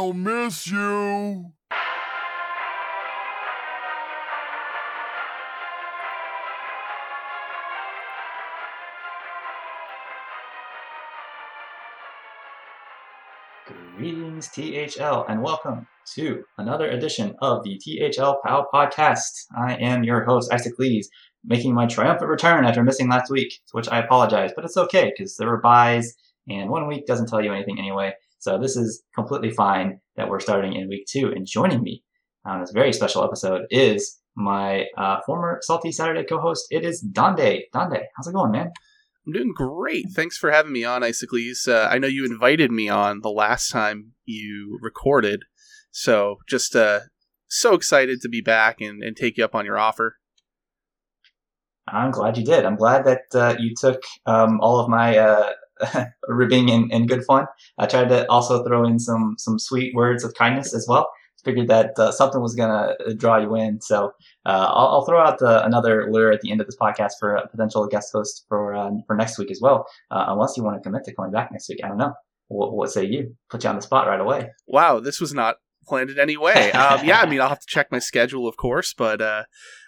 I'll miss you. Greetings, THL, and welcome to another edition of the THL POW podcast. I am your host, Isaac Lees, making my triumphant return after missing last week, to which I apologize, but it's okay because there were buys, and one week doesn't tell you anything anyway. So this is completely fine that we're starting in week two. And joining me on this very special episode is my uh, former Salty Saturday co-host. It is Dande. Dande, how's it going, man? I'm doing great. Thanks for having me on, Isacles. Uh, I know you invited me on the last time you recorded, so just uh, so excited to be back and, and take you up on your offer. I'm glad you did. I'm glad that uh, you took um, all of my uh, ribbing and, and, good fun. I tried to also throw in some some sweet words of kindness as well. Figured that uh, something was gonna draw you in, so uh, I'll, I'll, throw out the, another lure at the end of this podcast for a potential guest host for uh, for next week as well. Uh, unless you want to commit to coming back next week, I don't know. What, what, say you? Put you on the spot right away. Wow, this was not planned in any way. Um, yeah, I mean, I'll have to check my schedule, of course, but uh,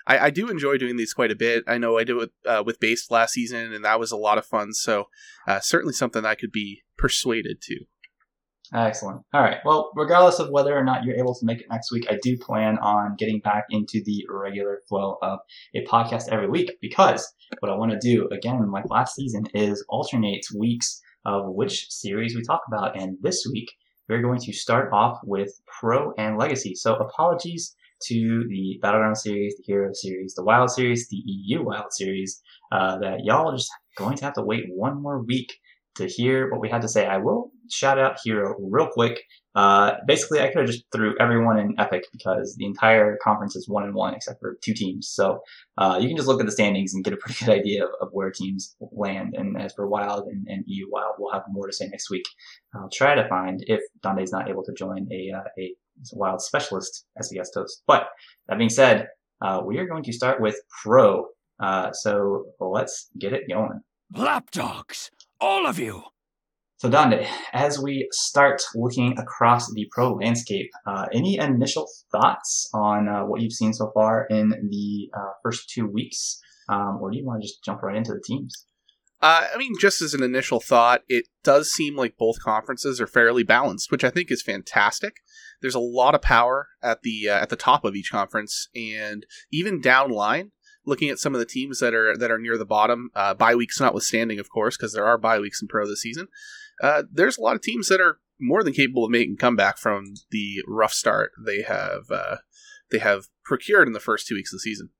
I, I, do enjoy doing these quite a bit. I know I did it with, uh, with Based last season, and that was a lot of fun. So uh, certainly something I could be persuaded to. Excellent. All right. Well, regardless of whether or not you're able to make it next week, I do plan on getting back into the regular flow of a podcast every week because what I want to do, again, like last season, is alternate weeks of which series we talk about. And this week, we're going to start off with Pro and Legacy. So apologies to the Battleground series, the Hero series, the Wild series, the EU Wild series, uh, that y'all are just going to have to wait one more week to hear what we had to say. I will shout out Hero real quick. Uh, basically, I could have just threw everyone in Epic because the entire conference is one and one except for two teams. So uh, you can just look at the standings and get a pretty good idea of, of where teams land. And as for Wild and, and, EU Wild, we'll have more to say next week. I'll try to find if Dande's not able to join a, uh, a Wild specialist as a guest. But that being said, uh, we are going to start with Pro. Uh, so let's get it going. Lapdogs, all of you. So Dande, as we start looking across the pro landscape, uh, any initial thoughts on uh, what you've seen so far in the uh, first two weeks, um, or do you want to just jump right into the teams? Uh, I mean, just as an initial thought, it does seem like both conferences are fairly balanced, which I think is fantastic. There's a lot of power at the uh, at the top of each conference, and even down line, looking at some of the teams that are that are near the bottom, uh, bye weeks notwithstanding, of course, because there are bye weeks in pro this season. Uh, there's a lot of teams that are more than capable of making comeback from the rough start they have uh, they have procured in the first two weeks of the season.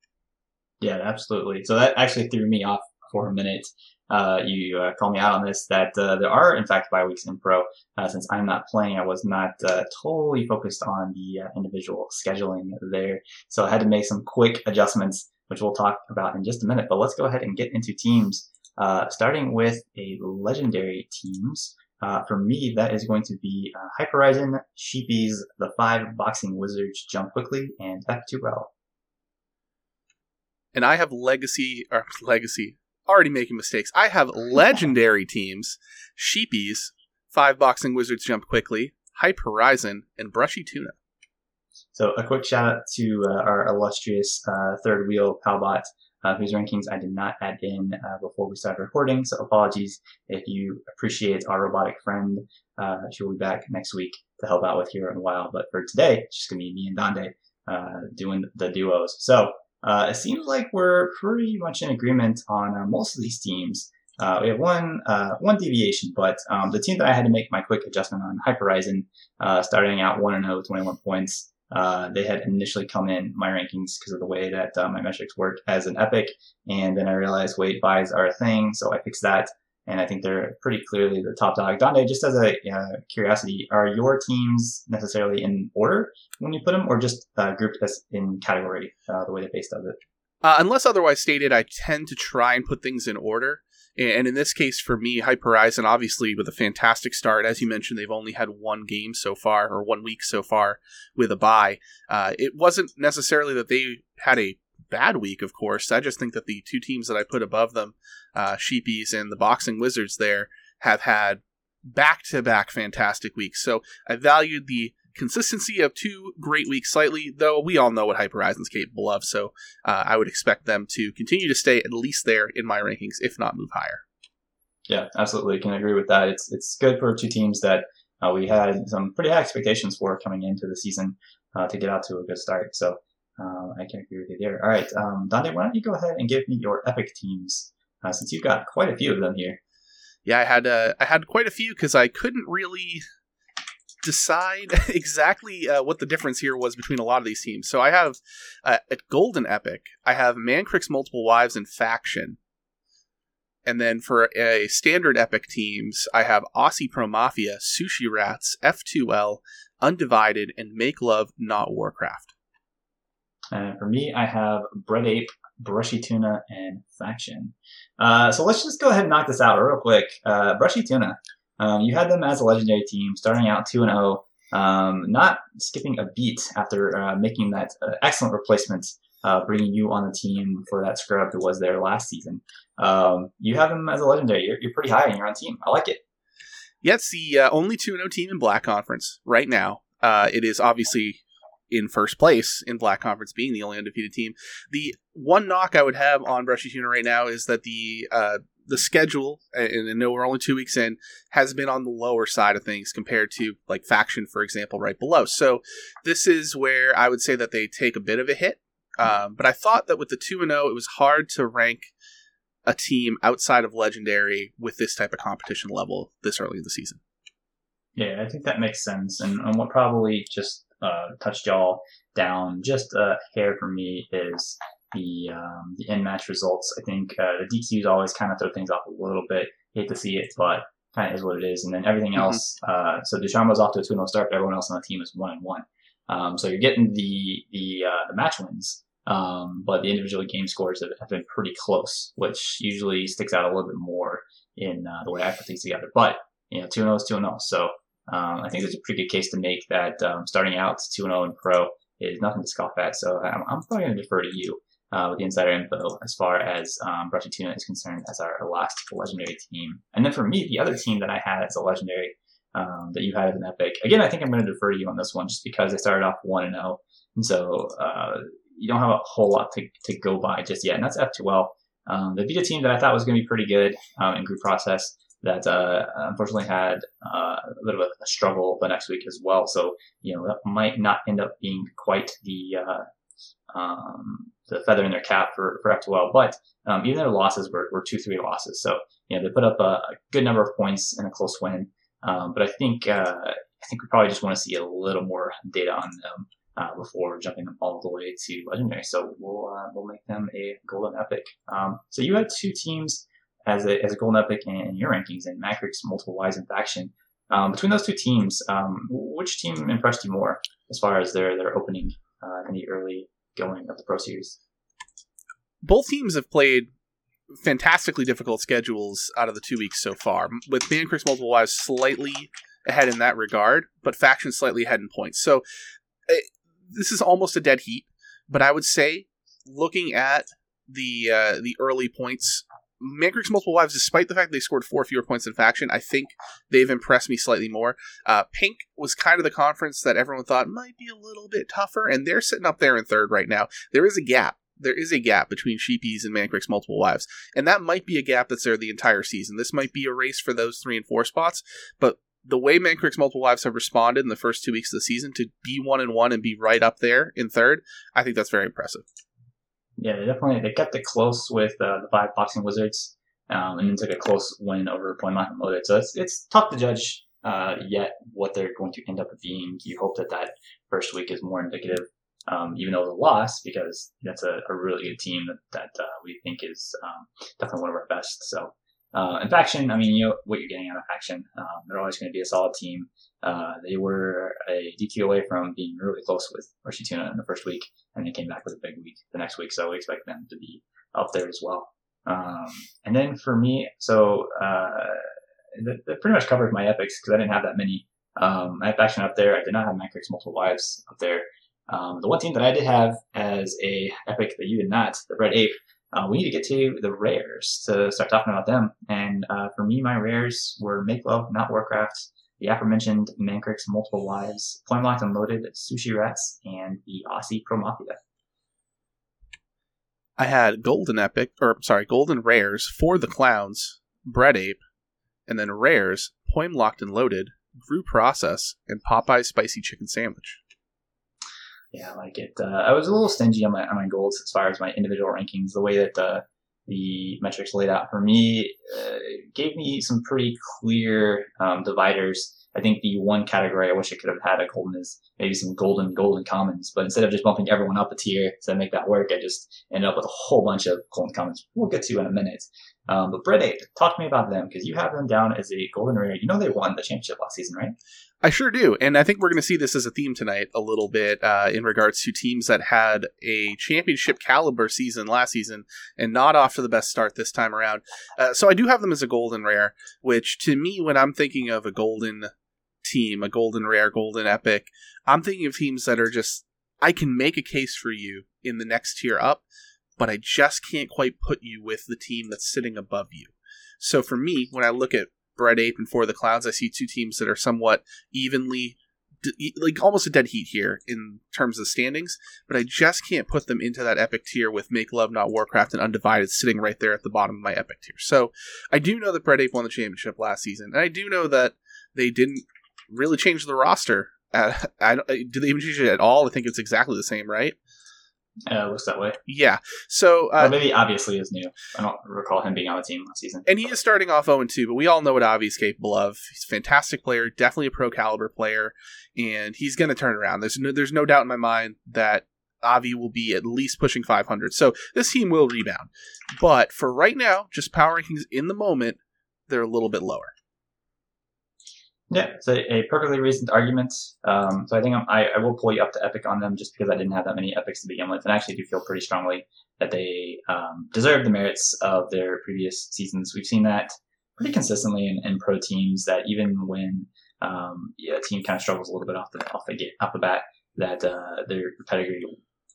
Yeah, absolutely. So that actually threw me off for a minute. Uh, you uh, call me out on this that uh, there are in fact bye weeks in pro. Uh, since I'm not playing, I was not uh, totally focused on the uh, individual scheduling there, so I had to make some quick adjustments, which we'll talk about in just a minute. But let's go ahead and get into teams starting with a legendary teams. For me, that is going to be uh, Hype Horizon, Sheepies, the five boxing wizards jump quickly, and F2L. And I have legacy or legacy. Already making mistakes. I have legendary teams: Sheepies, five boxing wizards jump quickly, Hype Horizon, and Brushy Tuna. So a quick shout out to uh, our illustrious uh, third wheel Palbot uh, whose rankings I did not add in uh, before we started recording. So apologies if you appreciate our robotic friend. Uh, she will be back next week to help out with Hero and while. But for today, it's just going to be me and Dande uh, doing the duos. So uh, it seems like we're pretty much in agreement on uh, most of these teams. we have one one deviation, but um, the team that I had to make my quick adjustment on, Hype Horizon, uh starting out 1 0, 21 points. Uh, they had initially come in my rankings because of the way that uh, my metrics work as an epic. And then I realized, wait, buys are a thing. So I fixed that. And I think they're pretty clearly the top dog. Dande, just as a uh, curiosity, are your teams necessarily in order when you put them or just uh, grouped as in category, uh, the way the base does it? Uh, unless otherwise stated, I tend to try and put things in order. And in this case, for me, Hype Horizon, obviously with a fantastic start, as you mentioned, they've only had one game so far, or one week so far with a bye. Uh, it wasn't necessarily that they had a bad week, of course. I just think that the two teams that I put above them, uh, Sheepies and the Boxing Wizards, there have had back to back fantastic weeks. So I valued the consistency of two great weeks slightly, though we all know what Hype Horizon's capable of. So uh, I would expect them to continue to stay at least there in my rankings, if not move higher. Yeah, absolutely. Can agree with that. It's it's good for two teams that uh, we had some pretty high expectations for coming into the season uh, to get out to a good start. So uh, I can agree with you there. All right, um, Dante, why don't you go ahead and give me your epic teams uh, since you've got quite a few of them here. Yeah, I had uh, I had quite a few because I couldn't really decide exactly uh, what the difference here was between a lot of these teams. So I have uh, at Golden Epic, I have Mankrik's Multiple Wives and Faction. And then for a standard Epic teams, I have Aussie Pro Mafia, Sushi Rats, F2L, Undivided, and Make Love Not Warcraft. And for me, I have Bread Ape, Brushy Tuna, and Faction. Uh, so let's just go ahead and knock this out real quick. Uh, Brushy Tuna. Um, you had them as a legendary team, starting out two and zero, oh, um, not skipping a beat after uh, making that uh, excellent replacement, uh, bringing you on the team for that scrub who was there last season. Um, you have them as a legendary. You're, you're pretty high and you're on team. I like it. Yeah, it's the uh, only 2 0 team in Black Conference right now. Uh, it is obviously in first place in Black Conference, being the only undefeated team. The one knock I would have on Brushy Tuna right now is that the uh, the schedule, and I know we're only two weeks in, has been on the lower side of things compared to like Faction, for example, right below. So this is where I would say that they take a bit of a hit. Um, but I thought that with the two and zero, oh, it was hard to rank a team outside of Legendary with this type of competition level this early in the season. Yeah, I think that makes sense. And, and what probably just uh, touched y'all down just a hair for me is the um, the end match results. I think uh, the DQs always kind of throw things off a little bit. Hate to see it, but kind of is what it is. And then everything mm-hmm. else. Uh, so Duchamp was off to a 2 0 start, but everyone else on the team is 1 and 1. Um, so you're getting the the, uh, the match wins, um, but the individual game scores have, have, been pretty close, which usually sticks out a little bit more in uh, the way I put things together. But you know, 2 0 is 2 0. So um, I think there's a pretty good case to make that um, starting out 2 0 in pro is nothing to scoff at. So I'm, I'm probably going to defer to you uh, with the insider info as far as um, Tuna is concerned as our last legendary team. And then for me, the other team that I had as a legendary um, that you had as an epic, again, I think I'm going to defer to you on this one just because I started off 1 and 0. And so uh, you don't have a whole lot to, to go by just yet. And that's F2L. Um, they beat a team that I thought was going to be pretty good um, in group process that uh, unfortunately had uh, a bit of a, struggle the next week as well. So, you know, that might not end up being quite the uh, um, the feather in their cap for, for F2L. But um, even their losses were, were two, three losses. So, you know, they put up a, a good number of points in a close win. Um, but I think, uh, I think we probably just want to see a little more data on them. Uh, before jumping them all the way to legendary, so we'll uh, we'll make them a golden epic. Um, so you had two teams as a, a golden epic in, in your rankings and Mankrik's, Multiple Wives, and Faction. Um, between those two teams, um, which team impressed you more as far as their their opening uh, in the early going of the Pro Series? both teams have played fantastically difficult schedules out of the two weeks so far, with Mankrik's Multiple Wives slightly ahead in that regard, but Faction slightly ahead in points. So it, eh, this is almost a dead heat, but I would say looking at the uh, the early points, Mankrik's Multiple Wives, despite the fact they scored four fewer points in Faction, I think they've impressed me slightly more. Uh, Pink was kind of the conference that everyone thought might be a little bit tougher, and they're sitting up there in third right now. There is a gap there is a gap between Sheepies and Mankrik's Multiple Wives, and that might be a gap that's there the entire season. This might be a race for those three and four spots, but the way Mankrik's Multiple Wives have responded in the first two weeks of the season to be one and one and be right up there in third, I think that's very impressive. Yeah, they definitely they kept it close with uh, the five boxing wizards, um, and then took a close win over Point Loaded. So it's it's tough to judge uh, yet what they're going to end up being. You hope that that first week is more indicative um, even though a loss, because that's a, a really good team that, that uh, we think is um, definitely one of our best. So, uh, in faction, I mean, you know what you're getting out of faction. Um, they're always going to be a solid team. Uh, they were a DQ away from being really close with Tuna in the first week, and they came back with a big week the next week. So we expect them to be up there as well. Um, and then for me, so uh, that, that, pretty much covers my epics because I didn't have that many. Um, I have faction up there. I did not have Mankrik's Multiple Wives up there. Um, the one team that I did have as a epic that you did not, the Red Ape, uh, we need to get to the rares to start talking about them. And uh, for me, my rares were Make Love, Not Warcraft, the aforementioned Mankrik's Multiple Wives, Point Locked and Loaded, Sushi Rats, and the Aussie Pro Mafia. I had Golden Epic, or sorry, Golden Rares for the Clowns, Bread Ape, and then Rares, Poem Locked and Loaded, Brew Process, and Popeye's Spicy Chicken Sandwich. Yeah, I like it. Uh, I was a little stingy on my on my golds as far as my individual rankings. The way that uh, the metrics laid out for me uh, gave me some pretty clear um, dividers. I think the one category I wish I could have had a golden is maybe some golden golden commons, but instead of just bumping everyone up a tier to make that work, I just ended up with a whole bunch of golden commons. We'll get to in a minute. Um, but Bread Ape, talk to me about them because you have them down as a golden rare. You know they won the championship last season, right? I sure do, and I think we're going to see this as a theme tonight a little bit uh, in regards to teams that had a championship caliber season last season and not off to the best start this time around. Uh, so I do have them as a golden rare, which to me, when I'm thinking of a golden team, a golden rare, golden epic, I'm thinking of teams that are just I can make a case for you in the next tier up, but I just can't quite put you with the team that's sitting above you. So for me, when I look at Bread Ape and For the Clouds, I see two teams that are somewhat evenly, like almost a dead heat here in terms of standings, but I just can't put them into that epic tier with Make Love Not Warcraft and Undivided sitting right there at the bottom of my epic tier. So I do know that Bread Ape won the championship last season, and I do know that they didn't really change the roster. Uh, I, do they even change it at all? I think it's exactly the same, right? Uh, looks that way. Yeah. So uh, maybe obviously is new. I don't recall him being on the team last season. And he is starting off 0 2, but we all know what Avi's capable of. He's a fantastic player, definitely a pro caliber player, and he's going to turn around. There's no, there's no doubt in my mind that Avi will be at least pushing 500. So this team will rebound. But for right now, just power rankings in the moment, they're a little bit lower. Yeah, it's a, a perfectly reasoned argument. Um, so I think I, I will pull you up to Epic on them just because I didn't have that many Epics to begin with, and I actually do feel pretty strongly that they um, deserve the merits of their previous seasons. We've seen that pretty consistently in, in pro teams that even when um, yeah, a team kind of struggles a little bit off the off the get, off the bat, that uh, their pedigree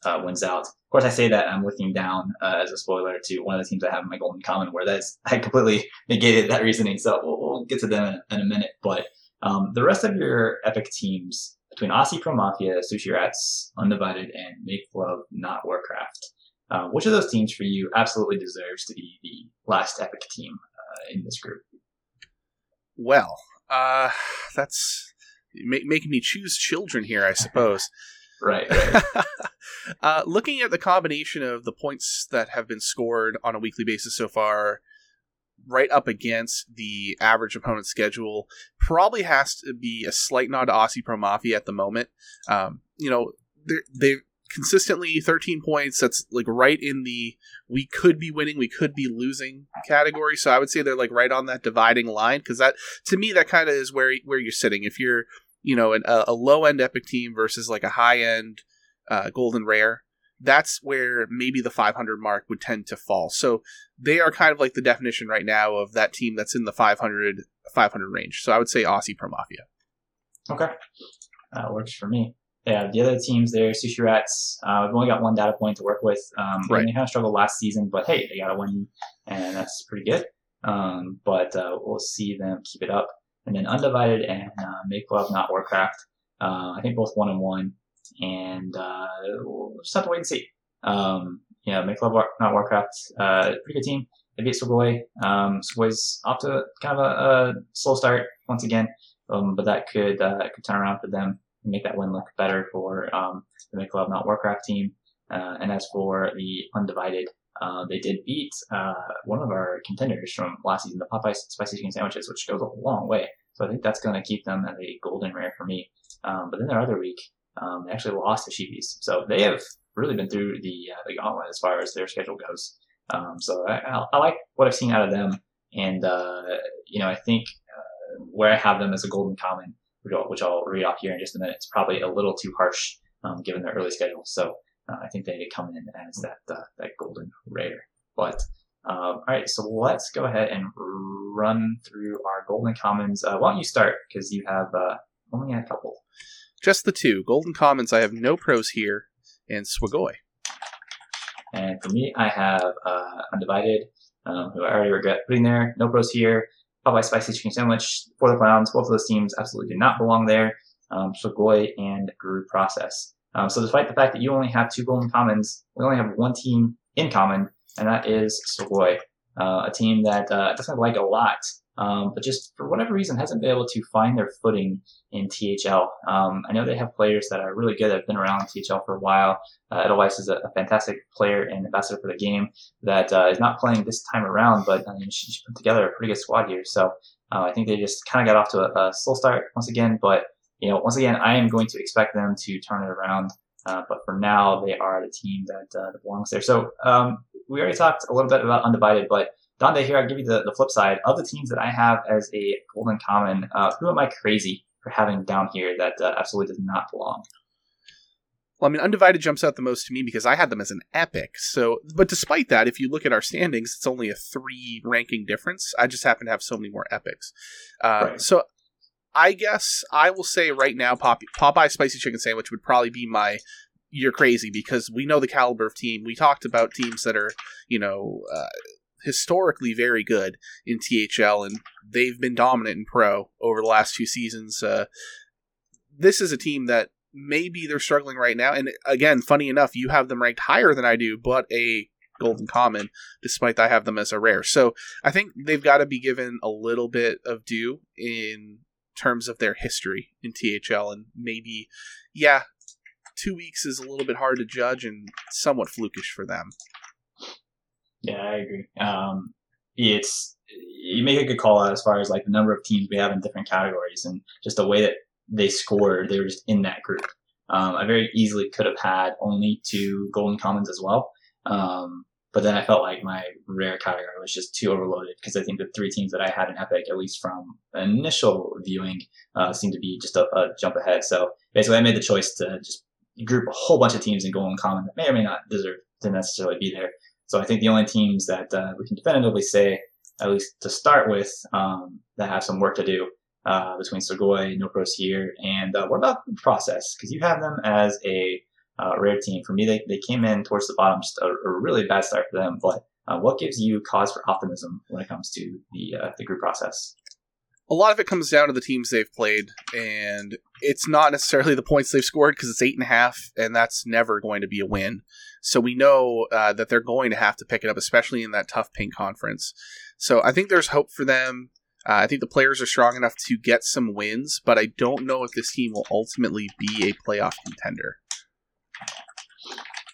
uh, wins out. Of course, I say that I'm looking down uh, as a spoiler to one of the teams I have in my golden common, where that's I completely negated that reasoning. So we'll, we'll get to them in in a minute, but um, the rest of your epic teams between Aussie Pro Mafia, Sushi Rats, Undivided, and Make Love Not Warcraft. Uh, which of those teams for you absolutely deserves to be the last epic team uh, in this group? Well, uh, that's making me choose children here, I suppose. right. right. uh, looking at the combination of the points that have been scored on a weekly basis so far, right up against the average opponent's schedule. Probably has to be a slight nod to Aussie Pro Mafia at the moment. Um, you know, they're, they're consistently 13 points. That's like right in the we could be winning, we could be losing category. So I would say they're like right on that dividing line because that to me that kind of is where where you're sitting. If you're you know an, a low end epic team versus like a high end uh, golden rare, that's where maybe the 500 mark would tend to fall. So they are kind of like the definition right now of that team that's in the 500 500 range. So I would say Aussie Pro Mafia. Okay, that works for me. Yeah, the other teams there, Sushi Rats, uh, we've only got one data point to work with. Um, right. They kind of struggled last season, but hey, they got a win, and that's pretty good. Um, but uh, we'll see them keep it up. And then Undivided and uh, Make Love Not Warcraft. Uh, I think both one and one and uh, we'll just have to wait and see. Um, know, Make Love Not Warcraft, uh, pretty good team. They beat Sugoi. Um, Sugoi's off to kind of a, a slow start once again, um, but that could uh, could turn around for them and make that win look better for um, the Make Love Not Warcraft team. Uh, and as for the Undivided, uh, they did beat uh, one of our contenders from last season, the Popeye Spicy Chicken Sandwiches, which goes a long way. So I think that's going to keep them at a golden rare for me. Um, but then their other week, um, they actually lost to Sheepies, so they have really been through the uh, the gauntlet as far as their schedule goes. Um, so I, I, like what I've seen out of them, and uh, you know I think uh, where I have them as a golden common, which I'll, which I'll, read off here in just a minute, it's probably a little too harsh um, given their early schedule. So uh, I think they need to come in as that uh, that golden rare. But um, all right, so let's go ahead and run through our golden commons. Uh, why don't you start because you have only a couple. Just the two. Golden Commons, I have no pros here, and Swagoy. And for me, I have uh, Undivided, um, who I already regret putting there. No pros here. Popeye Spicy Chicken Sandwich for the Clowns. Both of those teams absolutely do not belong there. Um, Sugoi and Guru Process. Um, so despite the fact that you only have two golden commons, we only have one team in common, and that is Sugoi, uh, a team that uh, doesn't like a lot um, but just for whatever reason hasn't been able to find their footing in THL. Um, I know they have players that are really good that have been around THL for a while. Uh, Edelweiss is a, a, fantastic player and ambassador for the game that uh, is not playing this time around, but I mean, she, put together a pretty good squad here. So uh, I think they just kind of got off to a, a, slow start once again. But you know, once again, I am going to expect them to turn it around. Uh, but for now, they are the team that, uh, that belongs there. So um, we already talked a little bit about Undivided, but Dante, here I give you the, the flip side of the teams that I have as a golden common. Uh, who am I crazy for having down here that uh, absolutely does not belong? Well, I mean, Undivided jumps out the most to me because I had them as an epic. So, but despite that, if you look at our standings, it's only a three ranking difference. I just happen to have so many more epics. Uh, right. So, I guess I will say right now, Pop- Popeye Spicy Chicken Sandwich would probably be my you're crazy because we know the caliber of team. We talked about teams that are, you know, uh, historically very good in THL, and they've been dominant in pro over the last two seasons. Uh, this is a team that maybe they're struggling right now. And again, funny enough, you have them ranked higher than I do, but a golden common, despite I have them as a rare. So I think they've got to be given a little bit of due in terms of their history in THL, and maybe, yeah, two weeks is a little bit hard to judge and somewhat flukish for them. Yeah, I agree. Um, it's you make a good call out as far as like the number of teams we have in different categories and just the way that they scored. They were just in that group. Um, I very easily could have had only two golden commons as well. Um, but then I felt like my rare category was just too overloaded because I think the three teams that I had in Epic, at least from initial viewing, uh, seemed to be just a, a, jump ahead. So basically, I made the choice to just group a whole bunch of teams in golden common that may or may not deserve to necessarily be there. So I think the only teams that uh, we can definitively say, at least to start with, um, that have some work to do uh, between Sugoi, No Pros here, and uh, what about the process? Because you have them as a uh, rare team. For me, they, they came in towards the bottom, just a, a really bad start for them. But uh, what gives you cause for optimism when it comes to the uh, the group process? A lot of it comes down to the teams they've played, and it's not necessarily the points they've scored because it's eight and a half, and that's never going to be a win. So we know uh, that they're going to have to pick it up, especially in that tough pink conference. So I think there's hope for them. Uh, I think the players are strong enough to get some wins, but I don't know if this team will ultimately be a playoff contender.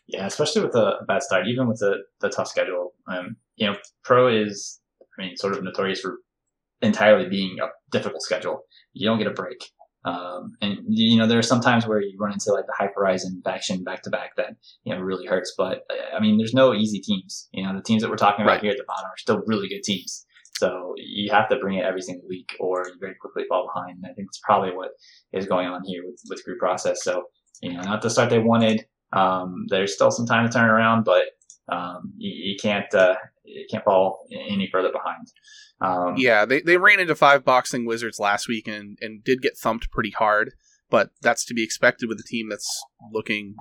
Yeah, especially with a bad start, even with the, the tough schedule. Um, you know, pro is, I mean, sort of notorious for entirely being a difficult schedule. You don't get a break. Um, and you know, there are some times where you run into like the Hype Horizon faction back to back that, you know, really hurts. But I mean, there's no easy teams. You know, the teams that we're talking about right. here at the bottom are still really good teams. So you have to bring it every single week or you very quickly fall behind. And I think it's probably what is going on here with, with group process. So, you know, not the start they wanted. Um, there's still some time to turn around, but, um, you, you can't, uh, you can't fall any further behind. Um, yeah, they, they ran into five boxing wizards last week and, and did get thumped pretty hard, but that's to be expected with a team that's looking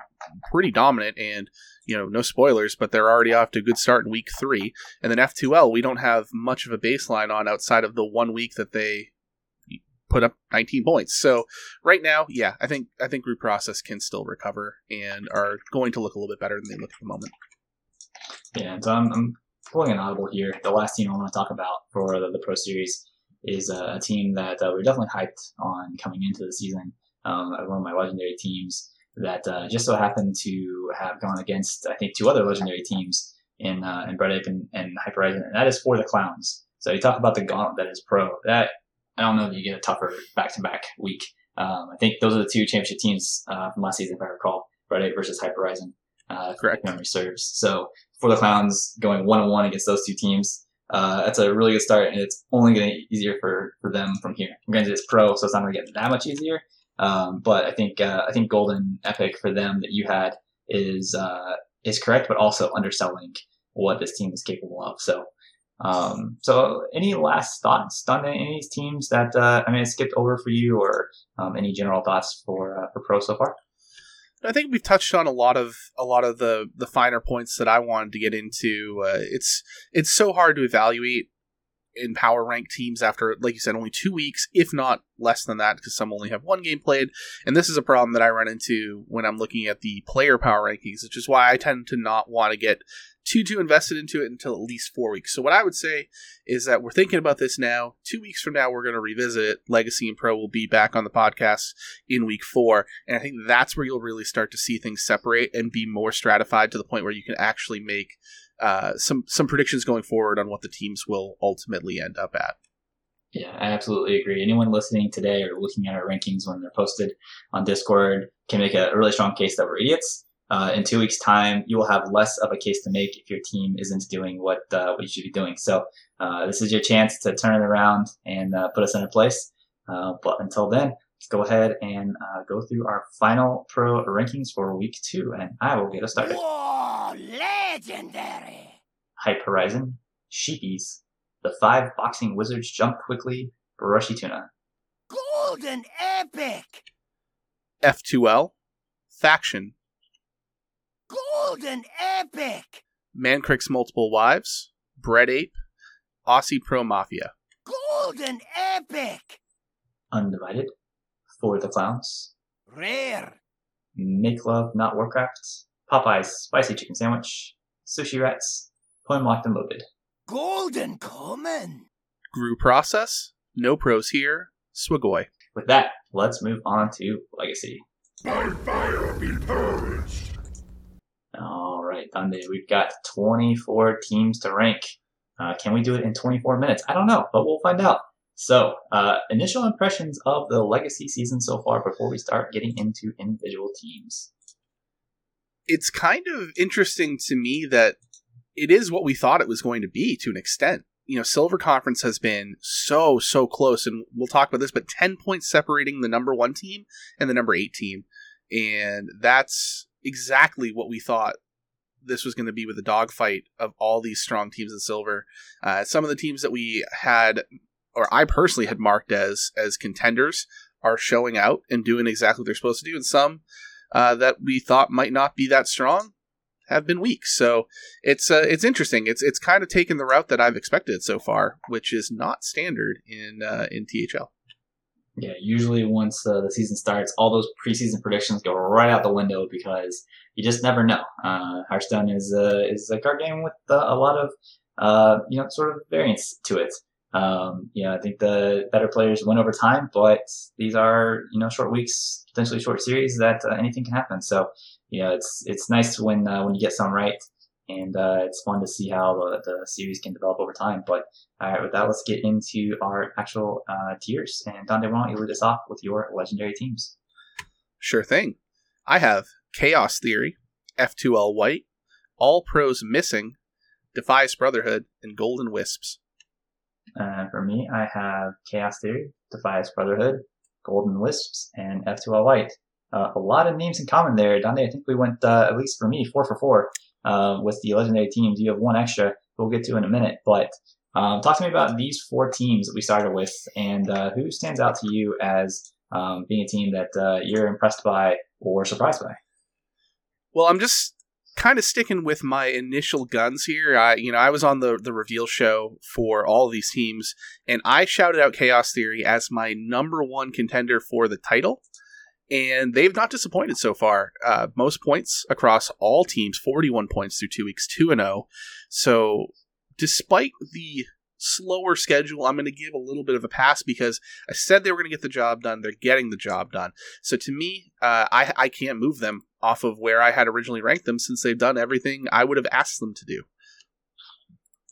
pretty dominant. And, you know, no spoilers, but they're already off to a good start in week three. And then F2L, we don't have much of a baseline on outside of the one week that they put up 19 points. So right now, yeah, I think I think group process can still recover and are going to look a little bit better than they look at the moment. Yeah, so I'm, I'm pulling an audible here. The last team I want to talk about for the, the Pro Series is a, a team that uh, we're definitely hyped on coming into the season. Um, one of my legendary teams that uh, just so happened to have gone against, I think, two other legendary teams in uh, in Bread Ape and, and Hype Horizon, and that is for the Clowns. So you talk about the gauntlet that is pro. That I don't know if you get a tougher back to back week. Um, I think those are the two championship teams uh, from last season, if I recall. Bread Ape versus Hype Horizon. Uh, Correct. Memory serves. So for the Clowns going one on one against those two teams. Uh, that's a really good start, and it's only going to easier for, for them from here. Granted, it's pro, so it's not going to get that much easier. Um, but I think uh, I think Golden Epic for them that you had is uh, is correct, but also underselling what this team is capable of. So, um, so any last thoughts on any teams that uh, I mean I skipped over for you, or um, any general thoughts for uh, for pro so far? I think we've touched on a lot of a lot of the the finer points that I wanted to get into. Uh, it's it's so hard to evaluate in power rank teams after, like you said, only two weeks, if not less than that, because some only have one game played. And this is a problem that I run into when I'm looking at the player power rankings, which is why I tend to not want to get too too invested into it until at least four weeks. So what I would say is that we're thinking about this now. Two weeks from now, we're going to revisit it. Legacy and Pro will be back on the podcast in week four, and I think that's where you'll really start to see things separate and be more stratified to the point where you can actually make uh, some some predictions going forward on what the teams will ultimately end up at. Yeah, I absolutely agree. Anyone listening today or looking at our rankings when they're posted on Discord can make a really strong case that we're idiots uh, in two weeks' time, you will have less of a case to make if your team isn't doing what uh, what you should be doing. So uh, this is your chance to turn it around and uh, put us in a place. Uh, but until then, let's go ahead and uh, go through our final pro rankings for week two, and I will get us started. Whoa, legendary! Hype Horizon, Sheepies, the five boxing wizards jump quickly, Brushy Tuna, Golden epic! F2L, Faction, Golden epic! Mankrik's Multiple Wives, Bread Ape, Aussie Pro Mafia. Golden epic! Undivided, For the Clowns, Rare! Make Love Not Warcraft, Popeye's Spicy Chicken Sandwich, Sushi Rats, Poem Locked and Loaded. Golden common! Grew Process, No Pros Here, Swagoy. With that, let's move on to Legacy. By fire be purged! All right, Dande, we've got 24 teams to rank. Uh, can we do it in 24 minutes? I don't know, but we'll find out. So, uh, initial impressions of the Legacy season so far before we start getting into individual teams. It's kind of interesting to me that it is what we thought it was going to be to an extent. You know, Silver Conference has been so, so close, and we'll talk about this, but 10 points separating the number one team and the number eight team. And that's exactly what we thought this was going to be with a dogfight of all these strong teams in silver. Uh, some of the teams that we had, or I personally had marked as as contenders, are showing out and doing exactly what they're supposed to do, and some uh, that we thought might not be that strong have been weak. So it's uh, it's interesting. It's it's kind of taken the route that I've expected so far, which is not standard in uh, in THL. Yeah, usually once uh, the season starts, all those preseason predictions go right out the window because you just never know. Uh, Hearthstone is uh, is a card game with uh, a lot of uh, you know sort of variance to it. Um, you know, I think the better players win over time, but these are you know short weeks, potentially short series that uh, anything can happen. So you know, it's it's nice when when you get some right, and uh, it's fun to see how the, the series can develop over time. But all right, with that, let's get into our actual uh, tiers. And Dante, why don't you lead us off with your legendary teams? Sure thing. I have Chaos Theory, F2L White, All Pros Missing, Defias Brotherhood, and Golden Wisps. Uh, for me, I have Chaos Theory, Defias Brotherhood, Golden Wisps, and F2L White. Uh, a lot of names in common there. Dante, I think we went, uh, at least for me, four for four uh, with the legendary teams. You have one extra we'll get to in a minute. But um, talk to me about these four teams that we started with and uh, who stands out to you as um, being a team that uh, you're impressed by or surprised by. Well, I'm just kind of sticking with my initial guns here. I, you know, I was on the the reveal show for all these teams, and I shouted out Chaos Theory as my number one contender for the title and they've not disappointed so far. Uh, most points across all teams, 41 points through two weeks, 2 and 0. So, despite the slower schedule, I'm going to give a little bit of a pass because I said they were going to get the job done. They're getting the job done. So, to me, uh, I, I can't move them off of where I had originally ranked them since they've done everything I would have asked them to do.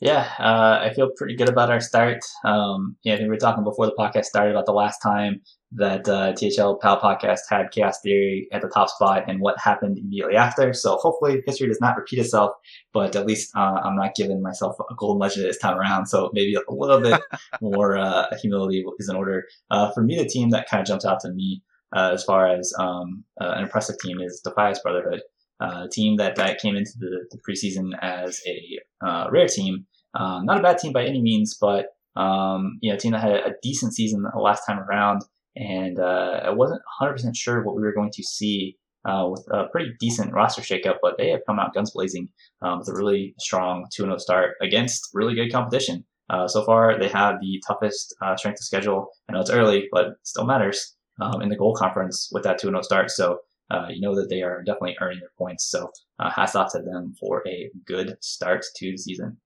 Yeah, uh, I feel pretty good about our start. Um, yeah, I think we were talking before the podcast started about the last time that uh, THL Pal podcast had Chaos Theory at the top spot and what happened immediately after. So hopefully history does not repeat itself, but at least uh, I'm not giving myself a golden legend this time around. So maybe a little bit more uh, humility is in order. Uh, for me, the team that kind of jumps out to me uh, as far as um, uh, an impressive team is Defias Brotherhood. a team that, that came into the, the preseason as a rare team. Um, not a bad team by any means, but um, you know, a team that had a decent season the last time around and uh, I wasn't 100% sure what we were going to see uh, with a pretty decent roster shakeup, but they have come out guns blazing um, with a really strong 2 0 start against really good competition. Uh, so far, they have the toughest uh, strength of schedule. I know it's early, but it still matters um, in the goal conference with that 2 0 start. So uh, you know that they are definitely earning their points. So uh, hats off to them for a good start to the season.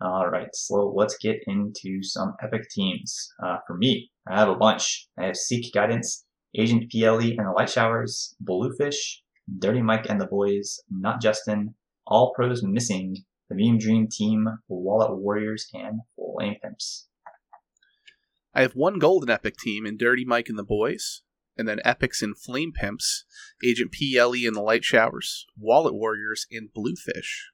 All right, so let's get into some epic teams. Uh, for me, I have a bunch. I have Seek Guidance, Agent PLE and the Light Showers, Bluefish, Dirty Mike and the Boys, Not Justin, All Pros Missing, the Meme Dream Team, Wallet Warriors, and Flame Pimps. I have one golden epic team in Dirty Mike and the Boys, and then epics in Flame Pimps, Agent PLE and the Light Showers, Wallet Warriors, and Bluefish.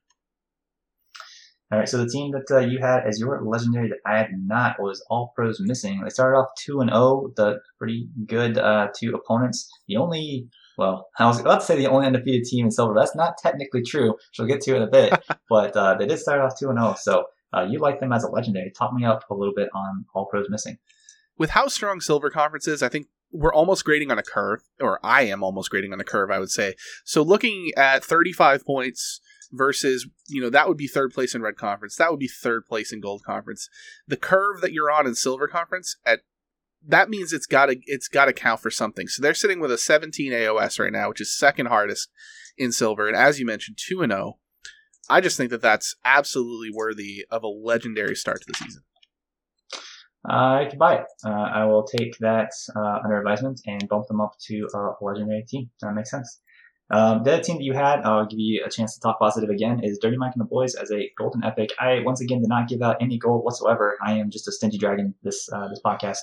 All right, so the team that uh, you had as your legendary that I had not was All Pros Missing. They started off 2 and 0, the pretty good uh, two opponents. The only, well, I was about to say the only undefeated team in Silver. That's not technically true, which we'll get to in a bit, but uh, they did start off 2 and 0. So uh, you like them as a legendary. Talk me up a little bit on All Pros Missing. With how strong Silver Conference is, I think we're almost grading on a curve, or I am almost grading on a curve, I would say. So looking at 35 points versus, you know, that would be third place in red conference. That would be third place in gold conference. The curve that you're on in silver conference at that means it's got to it's got to count for something. So they're sitting with a 17 AOS right now, which is second hardest in silver, and as you mentioned, two and zero. Oh. I just think that that's absolutely worthy of a legendary start to the season. I can buy it. Uh, I will take that uh, under advisement and bump them up to a legendary team. That makes sense. Um, the other team that you had, I'll give you a chance to talk positive again, is Dirty Mike and the Boys as a golden epic. I once again did not give out any gold whatsoever. I am just a stingy dragon this uh, this podcast.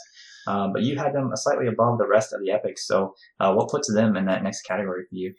Um, but you had them slightly above the rest of the epics. So uh, what puts them in that next category for you?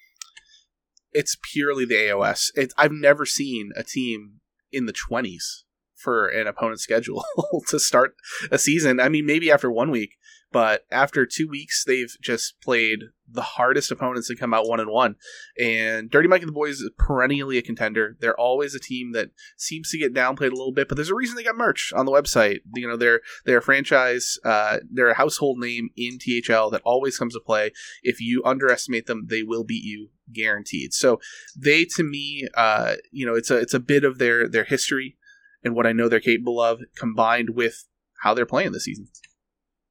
It's purely the AOS. It, I've never seen a team in the twenties for an opponent's schedule to start a season. I mean, maybe after one week, but after two weeks, they've just played the hardest opponents to come out one and one. And Dirty Mike and the Boys is perennially a contender. They're always a team that seems to get downplayed a little bit, but there's a reason they got merch on the website. You know, they're they're a franchise, uh, they're a household name in THL that always comes to play. If you underestimate them, they will beat you guaranteed. So they, to me, uh, you know, it's a it's a bit of their their history and what I know they're capable of, combined with how they're playing this season.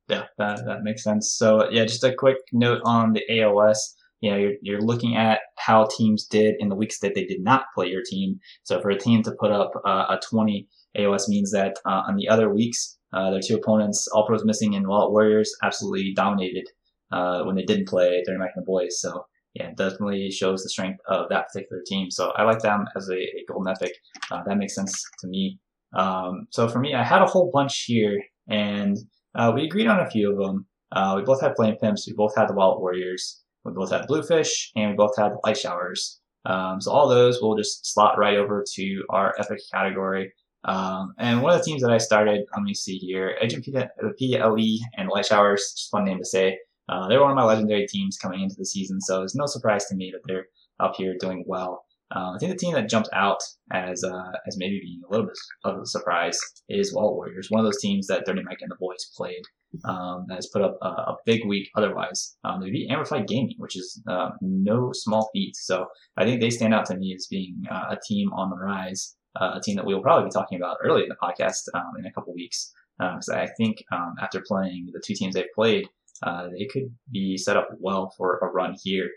Yeah, that, that makes sense. So yeah, just a quick note on the AOS. You know, you're, you're looking at how teams did in the weeks that they did not play your team. So for a team to put up uh, a 20 AOS means that uh, on the other weeks, uh, their two opponents, All Pros Missing and Wallet Warriors, absolutely dominated uh, when they didn't play Dirty Mike and the Boys. So yeah, definitely shows the strength of that particular team. So I like them as a, a golden epic. Uh, that makes sense to me. Um, so for me, I had a whole bunch here, and uh, we agreed on a few of them. Uh, we both had Flame Pimps, we both had the Wallet Warriors, we both had Bluefish, and we both had Light Showers. Um, so all those will just slot right over to our epic category. Um, and one of the teams that I started, let me see here, Agent PLE and Light Showers, just fun name to say. Uh, they're one of my legendary teams coming into the season, so it's no surprise to me that they're up here doing well. Uh, I think the team that jumped out as uh, as maybe being a little bit of a surprise is Wallet Warriors, one of those teams that Dirty Mike and the boys played um, that has put up a, a big week. Otherwise, um, they beat Amplified Gaming, which is uh, no small feat. So I think they stand out to me as being uh, a team on the rise, uh, a team that we will probably be talking about early in the podcast um, in a couple weeks. Because I think um, after playing the two teams they've played, uh, they could be set up well for a run here.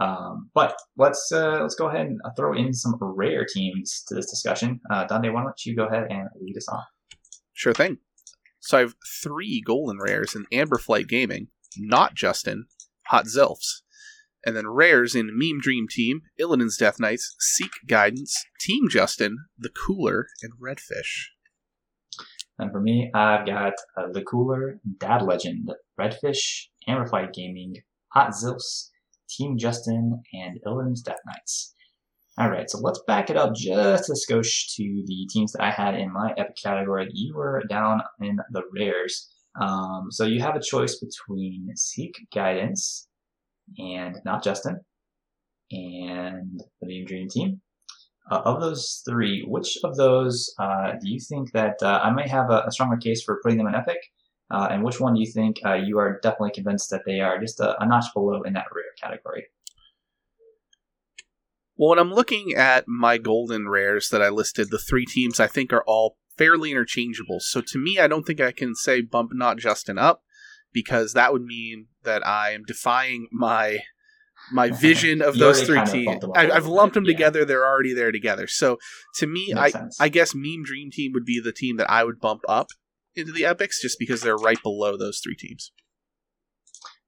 Um, but let's uh, let's go ahead and throw in some rare teams to this discussion. Uh, Dande, why don't you go ahead and lead us on? Sure thing. So I have three golden rares in Amber Flight Gaming, not Justin, Hot Zilfs, and then rares in Meme Dream Team, Illidan's Death Knights, Seek Guidance, Team Justin, The Cooler, and Redfish. And for me, I've got uh, The Cooler, Dad Legend, Redfish, Amber Flight Gaming, Hot Zilfs, Team Justin, and Illidan's Death Knights. Alright, so let's back it up just a skosh to the teams that I had in my epic category. You were down in the rares. Um, so you have a choice between Seek Guidance and Not Justin and the Meme Dream Team. Uh, of those three, which of those uh, do you think that uh, I might have a, a, stronger case for putting them in Epic? Uh, and which one do you think uh, you are definitely convinced that they are just a, a, notch below in that rare category? Well, when I'm looking at my golden rares that I listed, the three teams I think are all fairly interchangeable. So to me, I don't think I can say bump not Justin up because that would mean that I am defying my my vision of those three teams. bumped them up I, a I've lumped them yeah. together. They're already there together. So to me, I sense. I guess Meme Dream Team would be the team that I would bump up into the epics just because they're right below those three teams.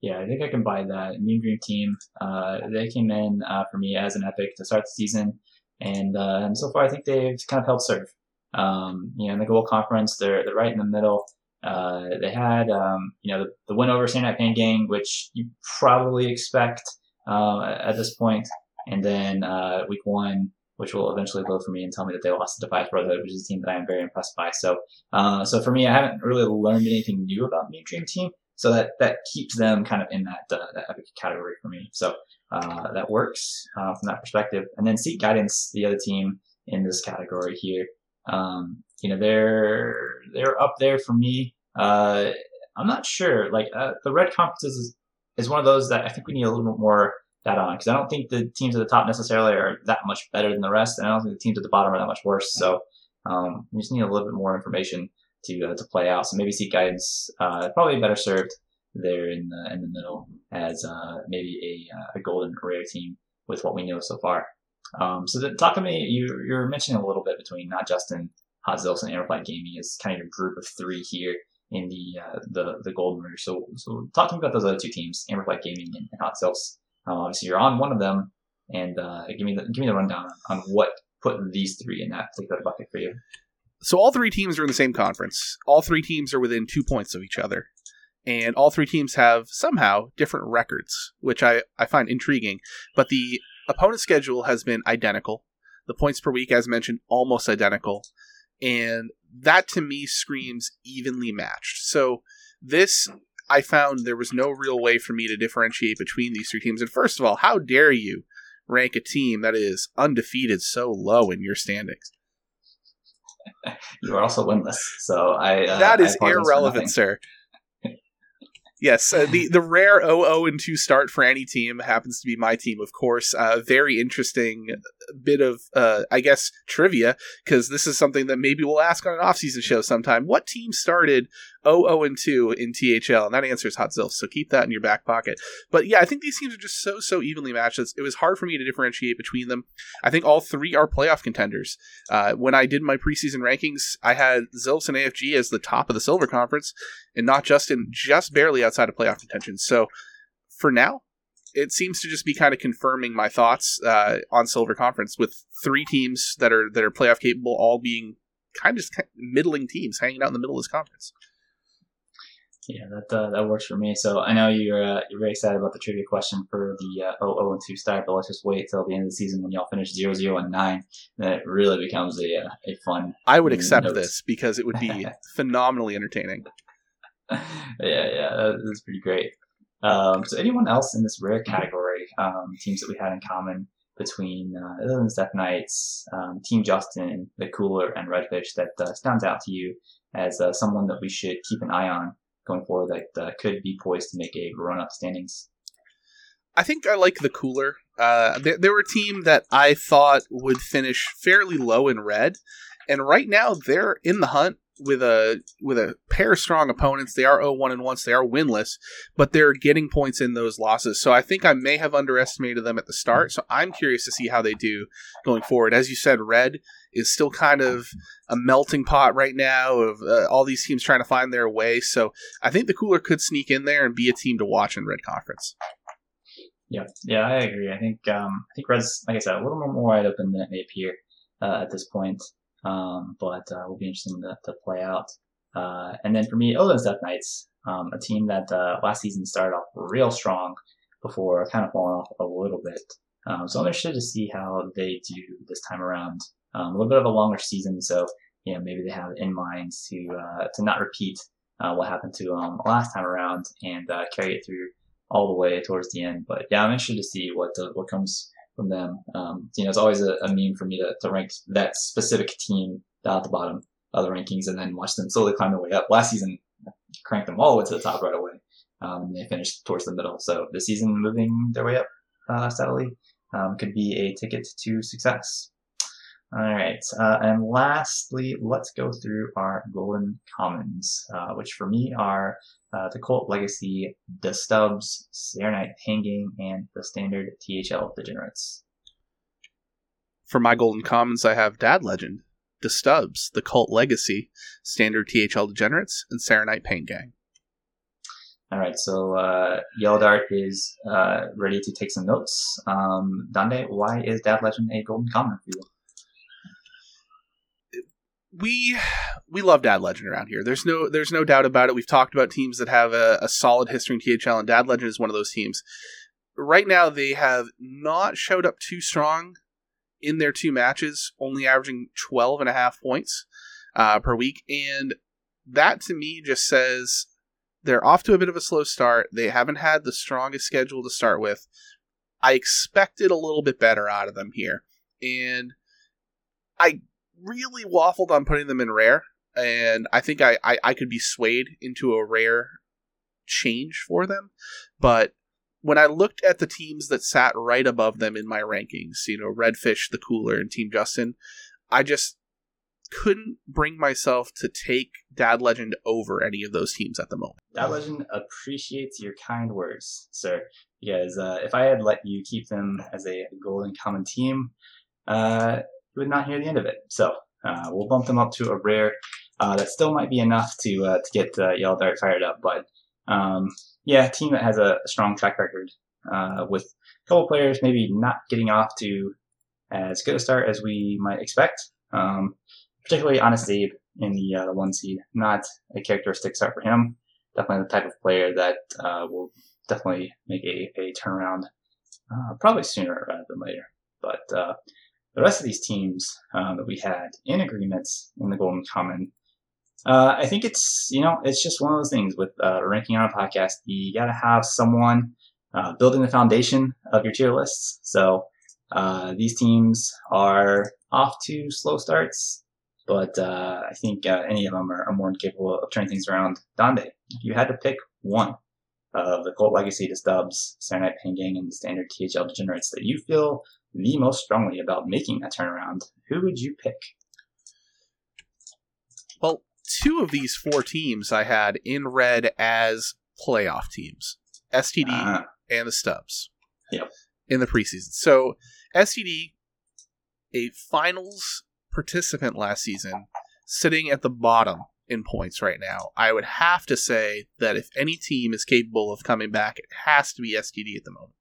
Yeah, I think I can buy that. Mean Green Team, uh, they came in uh, for me as an epic to start the season, and uh, and so far I think they've kind of helped serve. Um, you know, in the goal conference, they're they're right in the middle. Uh, they had um, you know the, the win over St. Pain Gang, which you probably expect uh, at this point, and then uh, week one, which will eventually load for me and tell me that they lost to Defias Brotherhood, which is a team that I am very impressed by. So, uh, so for me, I haven't really learned anything new about Mean Dream Team. So that, that keeps them kind of in that, uh, that epic category for me. So, uh, that works, uh, from that perspective. And then Seek Guidance, the other team in this category here. Um, you know, they're, they're up there for me. Uh, I'm not sure, like, uh, the red conferences is, is one of those that I think we need a little bit more data on because I don't think the teams at the top necessarily are that much better than the rest. And I don't think the teams at the bottom are that much worse. So, um, we just need a little bit more information to uh, to play out. So maybe Seek Guidance uh, probably better served there in the in the middle as uh, maybe a, uh, a golden rare team with what we know so far. Um, so the, talk to me. You you're mentioning a little bit between not Justin, Hot and Amberflight Gaming is kind of your group of three here in the uh, the the golden rare. So so talk to me about those other two teams, Amberflight Gaming and, and. Um, obviously you're on one of them, and uh, give me the give me the rundown on, on what put these three in that particular bucket for you. So all three teams are in the same conference. All three teams are within two points of each other. And all three teams have somehow different records, which I, I find intriguing. But the opponent schedule has been identical. The points per week, as mentioned, almost identical. And that to me screams evenly matched. So this, I found there was no real way for me to differentiate between these three teams. And first of all, how dare you rank a team that is undefeated so low in your standings? You are also winless, so I uh, that I is for irrelevant, sir. Yes, uh, the the rare 0 and 2 start for any team happens to be my team, of course. Uh, very interesting bit of, uh, I guess, trivia because this is something that maybe we'll ask on an off-season show sometime. What team started 0 and 2 in THL? And that answer is Hot Zilf, so keep that in your back pocket. But yeah, I think these teams are just so so evenly matched. It was hard for me to differentiate between them. I think all three are playoff contenders. Uh, when I did my preseason rankings, I had Zilfs and AFG as the top of the Silver Conference, and not Justin just barely outside of playoff contention. So for now, it seems to just be kind of confirming my thoughts uh, on Silver Conference with three teams that are that are playoff capable, all being kind of just middling teams hanging out in the middle of this conference. Yeah, that uh, that works for me. So I know you're uh, you're very excited about the trivia question for the uh, 0 and 2 start, but let's just wait till the end of the season when y'all finish 0 0 and 9. Then it really becomes a uh, a fun. I would accept notes. this because it would be phenomenally entertaining. yeah, yeah, that- that's pretty great. Um, so anyone else in this rare category, um, teams that we had in common between uh, other than Death Knights, um, Team Justin, the Cooler, and Redfish that uh, stands out to you as uh, someone that we should keep an eye on going forward that uh, could be poised to make a run up standings? I think I like the cooler. Uh, they, they were a team that I thought would finish fairly low in red, and right now they're in the hunt with a with a pair of strong opponents. They are 0-1 and once they are winless, but they're getting points in those losses. So I think I may have underestimated them at the start. So I'm curious to see how they do going forward. As you said, red is still kind of a melting pot right now of uh, all these teams trying to find their way. So I think the cooler could sneak in there and be a team to watch in red conference. Yeah, yeah, I agree. I think um, I think Red's, like I said, a little more wide open than it may appear uh, at this point. Um, but uh, will be interesting to, to play out. Uh, and then for me, Illidan Death Knights, um, a team that uh, last season started off real strong before kind of falling off a little bit. Um, so I'm interested to see how they do this time around. Um, a little bit of a longer season, so you know maybe they have in mind to uh, to not repeat uh, what happened to um, last time around and uh, carry it through all the way towards the end. But yeah, I'm interested to see what uh, what comes from them. Um, you know, it's always a, a meme for me to, to rank that specific team down at the bottom of the rankings and then watch them slowly climb their way up. Last season, cranked them all the way to the top right away. Um, and they finished towards the middle. So this season, moving their way up uh, steadily. um, could be a ticket to success. All right, uh, and lastly, let's go through our golden commons, uh, which for me are uh, the Cult Legacy, the Stubs, Saronite Pain and the Standard THL Degenerates. For my golden commons, I have Dad Legend, the Stubs, the Cult Legacy, Standard THL Degenerates, and Saronite Pain Gang. All right, so uh, Yellow Dart is uh, ready to take some notes. Um, Dande, why is Dad Legend a golden common for you? We we love Dad Legend around here. There's no there's no doubt about it. We've talked about teams that have a, a, solid history in THL, and Dad Legend is one of those teams. Right now, they have not showed up too strong in their two matches, only averaging 12 and a half points uh, per week, and that to me just says they're off to a bit of a slow start. They haven't had the strongest schedule to start with. I expected a little bit better out of them here, and I really waffled on putting them in rare, and I think I, I, I could be swayed into a rare change for them. But when I looked at the teams that sat right above them in my rankings, you know, Redfish, the Cooler, and Team Justin, I just couldn't bring myself to take Dad Legend over any of those teams at the moment. Dad Legend appreciates your kind words, sir. Because uh, if I had let you keep them as a golden common team, uh, you would not hear the end of it. So uh, we'll bump them up to a rare. Uh, that still might be enough to uh, to get uh, Yellow Dart fired up, but um, yeah, team that has a strong track record uh, with a couple players maybe not getting off to as good a start as we might expect. Um, particularly Honest Abe in the uh, the one seed, not a characteristic start for him. Definitely the type of player that will definitely make a, a turnaround, probably sooner rather than later. But the rest of these teams uh, that we had in agreements in the Golden Common, uh, I think it's you know it's just one of those things with uh, ranking on a podcast. You got to have someone uh, building the foundation of your tier lists. So uh, these teams are off to slow starts, but uh, I think any of them are, are, more than capable of turning things around. Dande, you had to pick one of the Cult Legacy to Stubs, Saronite Pain Gang, and the Standard THL Degenerates that you feel the most strongly about making that turnaround, who would you pick? Well, two of these four teams I had in red as playoff teams STD uh, and the Stubs. Yep. In the preseason. So, STD, a finals participant last season, sitting at the bottom in points right now. I would have to say that if any team is capable of coming back, it has to be STD at the moment.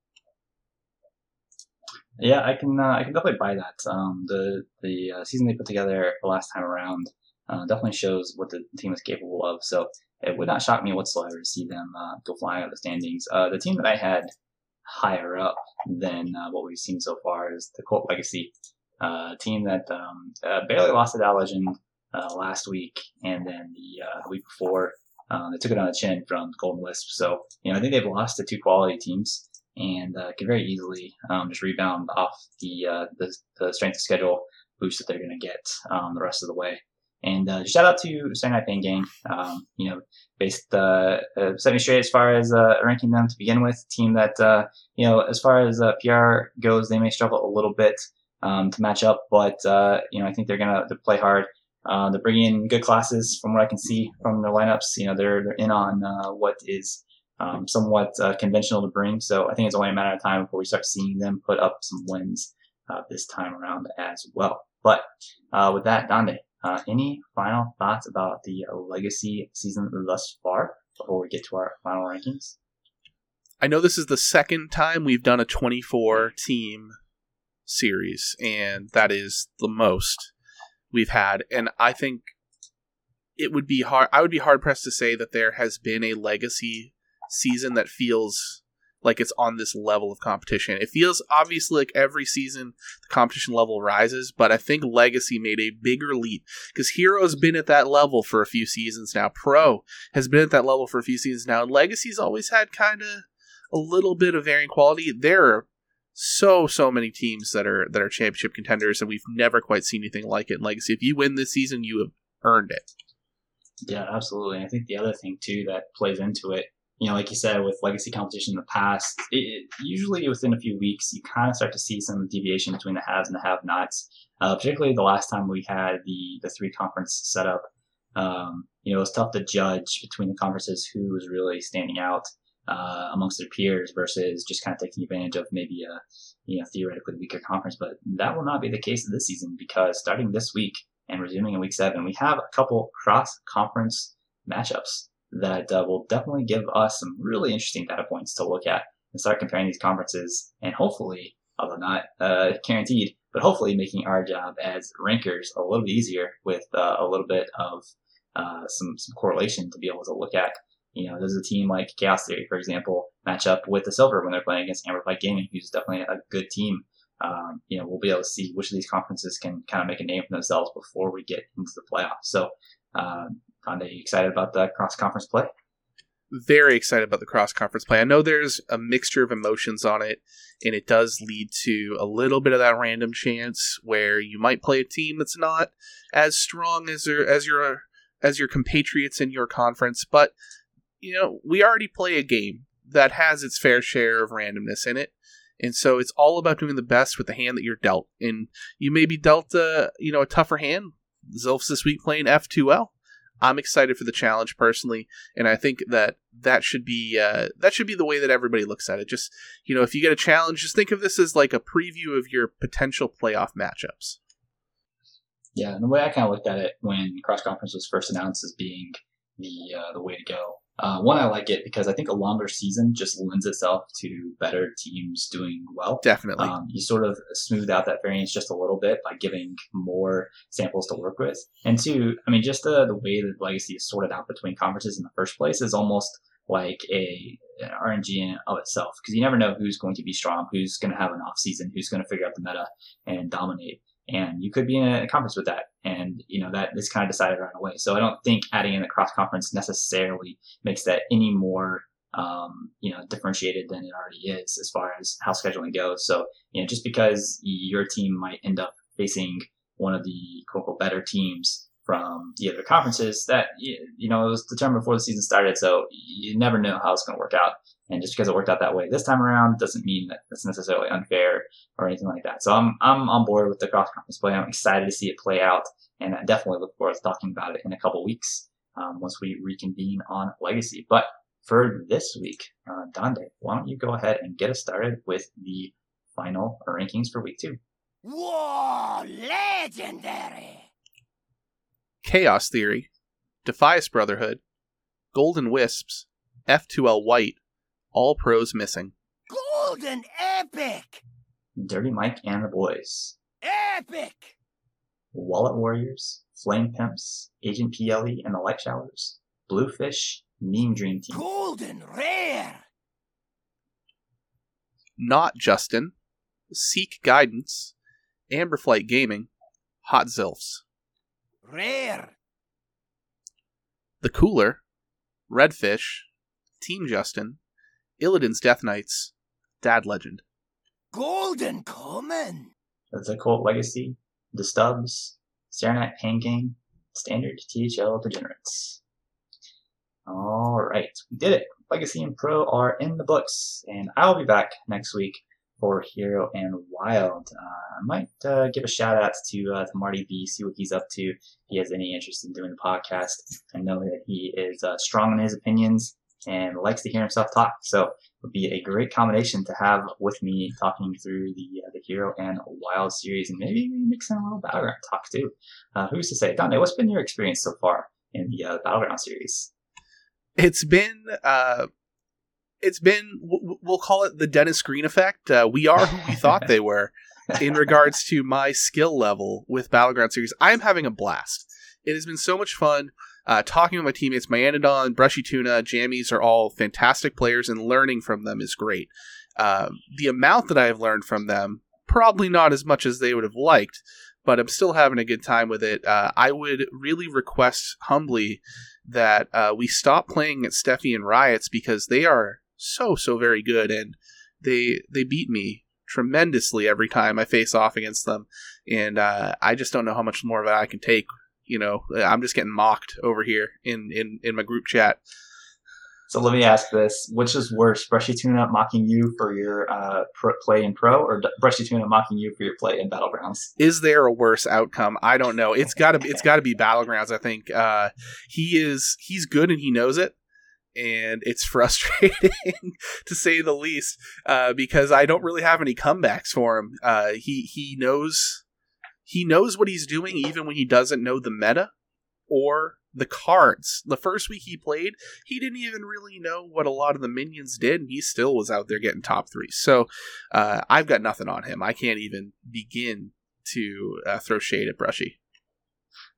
Yeah, I can uh, I can definitely buy that. Um, the the uh, season they put together the last time around uh, definitely shows what the team is capable of. So it would not shock me whatsoever to see them uh, go flying out of the standings. Uh, the team that I had higher up than uh, what we've seen so far is the Cult Legacy team that um, barely lost to Dad Legend last week, and then the, the week before they took it on the chin from Golden Wisp. So you know I think they've lost to two quality teams and uh, can very easily um, just rebound off the, uh, the, the strength of schedule boost that they're going to get um, the rest of the way. And uh, shout out to Saturday Night Pain Gang. Um, you know, based uh, uh, set me straight as far as uh, ranking them to begin with. Team that uh, you know, as far as uh, PR goes, they may struggle a little bit um, to match up, but uh, you know, I think they're gonna to play hard. Uh, they're bringing in good classes from what I can see from their lineups. You know, they're they're in on uh, what is um, somewhat uh, conventional to bring. So I think it's only a matter of time before we start seeing them put up some wins uh, this time around as well. But uh, with that, Dande, uh, any final thoughts about the legacy season thus far before we get to our final rankings? I know this is the second time we've done a 24 team series, and that is the most we've had. And I think it would be hard. I would be hard pressed to say that there has been a legacy season that feels like it's on this level of competition. It feels obviously like every season the competition level rises, but I think Legacy made a bigger leap because Hero's been at that level for a few seasons now. Pro has been at that level for a few seasons now, and Legacy's always had kind of a little bit of varying quality. There are so so many teams that are that are championship contenders, and we've never quite seen anything like it in Legacy. If you win this season, you have earned it. Yeah, absolutely. I think the other thing too that plays into it you know, like you said, with legacy competition in the past, it, usually within a few weeks, you kind of start to see some deviation between the haves and the have-nots. Uh, particularly the last time we had the the three conference set up, um, you know, it was tough to judge between the conferences who was really standing out uh, amongst their peers versus just kind of taking advantage of maybe a you know theoretically weaker conference. But that will not be the case this season because starting this week and resuming in week seven, we have a couple cross conference matchups that uh, will definitely give us some really interesting data points to look at and start comparing these conferences and hopefully, although not uh, guaranteed, but hopefully making our job as rankers a little bit easier with uh, a little bit of uh, some some correlation to be able to look at. You know, does a team like Chaos Theory, for example, match up with the Silver when they're playing against Amplified Gaming, who's definitely a good team. Um, you know, we'll be able to see which of these conferences can kind of make a name for themselves before we get into the playoffs. So, um, are you excited about the cross conference play? Very excited about the cross conference play. I know there's a mixture of emotions on it, and it does lead to a little bit of that random chance where you might play a team that's not as strong as your as your as your compatriots in your conference. But you know, we already play a game that has its fair share of randomness in it. And so it's all about doing the best with the hand that you're dealt. And you may be dealt a you know a tougher hand. Zilfs this week playing F2L. I'm excited for the challenge personally, and I think that that should be uh, that should be the way that everybody looks at it. Just you know, if you get a challenge, just think of this as like a preview of your potential playoff matchups. Yeah, and the way I kind of looked at it when cross conference was first announced as being the uh, the way to go uh, one, I like it because I think a longer season just lends itself to better teams doing well. Definitely. Um, you sort of smooth out that variance just a little bit by giving more samples to work with. And two, I mean, just the, the way that Legacy is sorted out between conferences in the first place is almost like a an RNG in of itself because you never know who's going to be strong, who's going to have an off season, who's going to figure out the meta and dominate and you could be in a conference with that. And you know that is kind of decided right away. So i don't think adding in the cross conference necessarily makes that any more um, you know differentiated than it already is as far as how scheduling goes. So you know just because your team might end up facing one of the quote better teams from the other conferences that you know it was determined before the season started. So you never know how it's going to work out and just because it worked out that way this time around doesn't mean that it's necessarily unfair or anything like that. So I'm I'm on board with the cross conference play. I'm excited to see it play out, and I definitely look forward to talking about it in a couple weeks um, once we reconvene on Legacy. But for this week, uh, Dande, why don't you go ahead and get us started with the final rankings for week two? Whoa, legendary! Chaos Theory, Defias Brotherhood, Golden Wisps, F2L White, all pros missing. Golden Epic! Dirty Mike and the Boys. Epic! Wallet Warriors, Flame Pimps, Agent PLE and the Light Showers, Bluefish, Meme Dream Team. Golden Rare! Not Justin, Seek Guidance, Amberflight Gaming, Hot Zilfs. Rare! The Cooler, Redfish, Team Justin, Illidan's Death Knights, Dad Legend. Golden Common! The Cult Legacy, The Stubs, Saronite Pain Gang, Standard THL Degenerates. Alright, we did it. Legacy and Pro are in the books, and I'll be back next week for Hero and Wild. Uh, I might uh, give a shout out to, uh, to Marty B, see what he's up to. If he has any interest in doing the podcast. I know that he is uh, strong in his opinions and likes to hear himself talk. So it would be a great combination to have with me talking through the uh, the Hero and Wild series, and maybe mix in a little battleground talk too. Uh, who's to say, Dante? What's been your experience so far in the uh, battleground series? It's been. Uh, it's been. We'll call it the Dennis Green effect. Uh, we are who we thought they were in regards to my skill level with battleground series. I am having a blast. It has been so much fun. Uh, talking with my teammates, Myanodon, Brushy Tuna, Jammies are all fantastic players, and learning from them is great. Uh, the amount that I have learned from them, probably not as much as they would have liked, but I'm still having a good time with it. Uh, I would really request humbly that uh, we stop playing at Steffi and Riots because they are so so very good, and they they beat me tremendously every time I face off against them, and uh, I just don't know how much more of it I can take you know, I'm just getting mocked over here in in in my group chat. So let me ask this: Which is worse, Brushy Tuna mocking you for your uh, play in Pro, or D- Brushy Tuna mocking you for your play in Battlegrounds? Is there a worse outcome? I don't know. It's got to it's got to be battlegrounds. I think uh, he is he's good and he knows it, and it's frustrating to say the least uh, because I don't really have any comebacks for him. Uh, he he knows he knows what he's doing even when he doesn't know the meta or the cards. The first week he played, he didn't even really know what a lot of the minions did, and he still was out there getting top three. So uh, I've got nothing on him. I can't even begin to uh, throw shade at Brushy.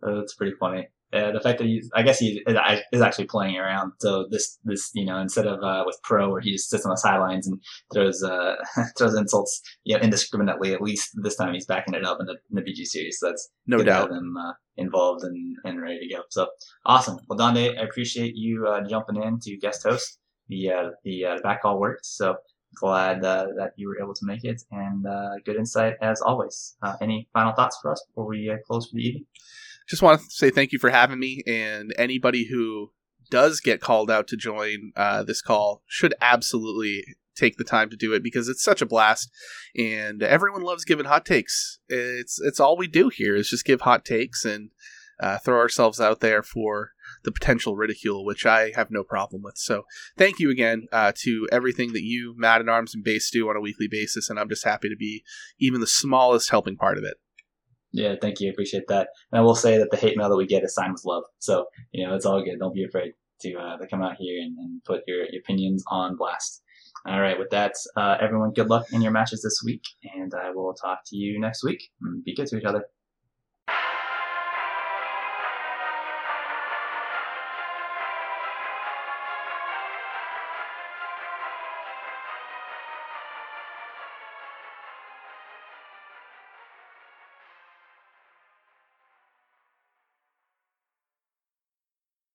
Uh, that's pretty funny. Uh, the fact that he's, I guess he is actually playing around. So this, this, you know, instead of uh, with Pro where he just sits on the sidelines and throws, uh, throws insults, you know, indiscriminately. At least this time he's backing it up in the, in the BG series. So that's no good to have doubt. him uh, involved and, and ready to go. So awesome. Well, Donde, I appreciate you uh, jumping in to guest host. The uh, the uh, back call worked. So glad uh, that you were able to make it and uh, good insight as always. Uh, any final thoughts for us before we uh, close for the evening? Just want to say thank you for having me, and anybody who does get called out to join uh, this call should absolutely take the time to do it because it's such a blast and everyone loves giving hot takes. It's it's all we do here is just give hot takes and uh, throw ourselves out there for the potential ridicule which i have no problem with. So thank you again uh, to everything that you mad at arms and base do on a weekly basis and i'm just happy to be even the smallest helping part of it Yeah, thank you. Appreciate that. And I will say that the hate mail that we get is signed with love. So, you know, it's all good. Don't be afraid to, uh, to come out here and, and put your, your opinions on blast. All right. With that, uh, everyone, good luck in your matches this week. And I will talk to you next week. Be good to each other.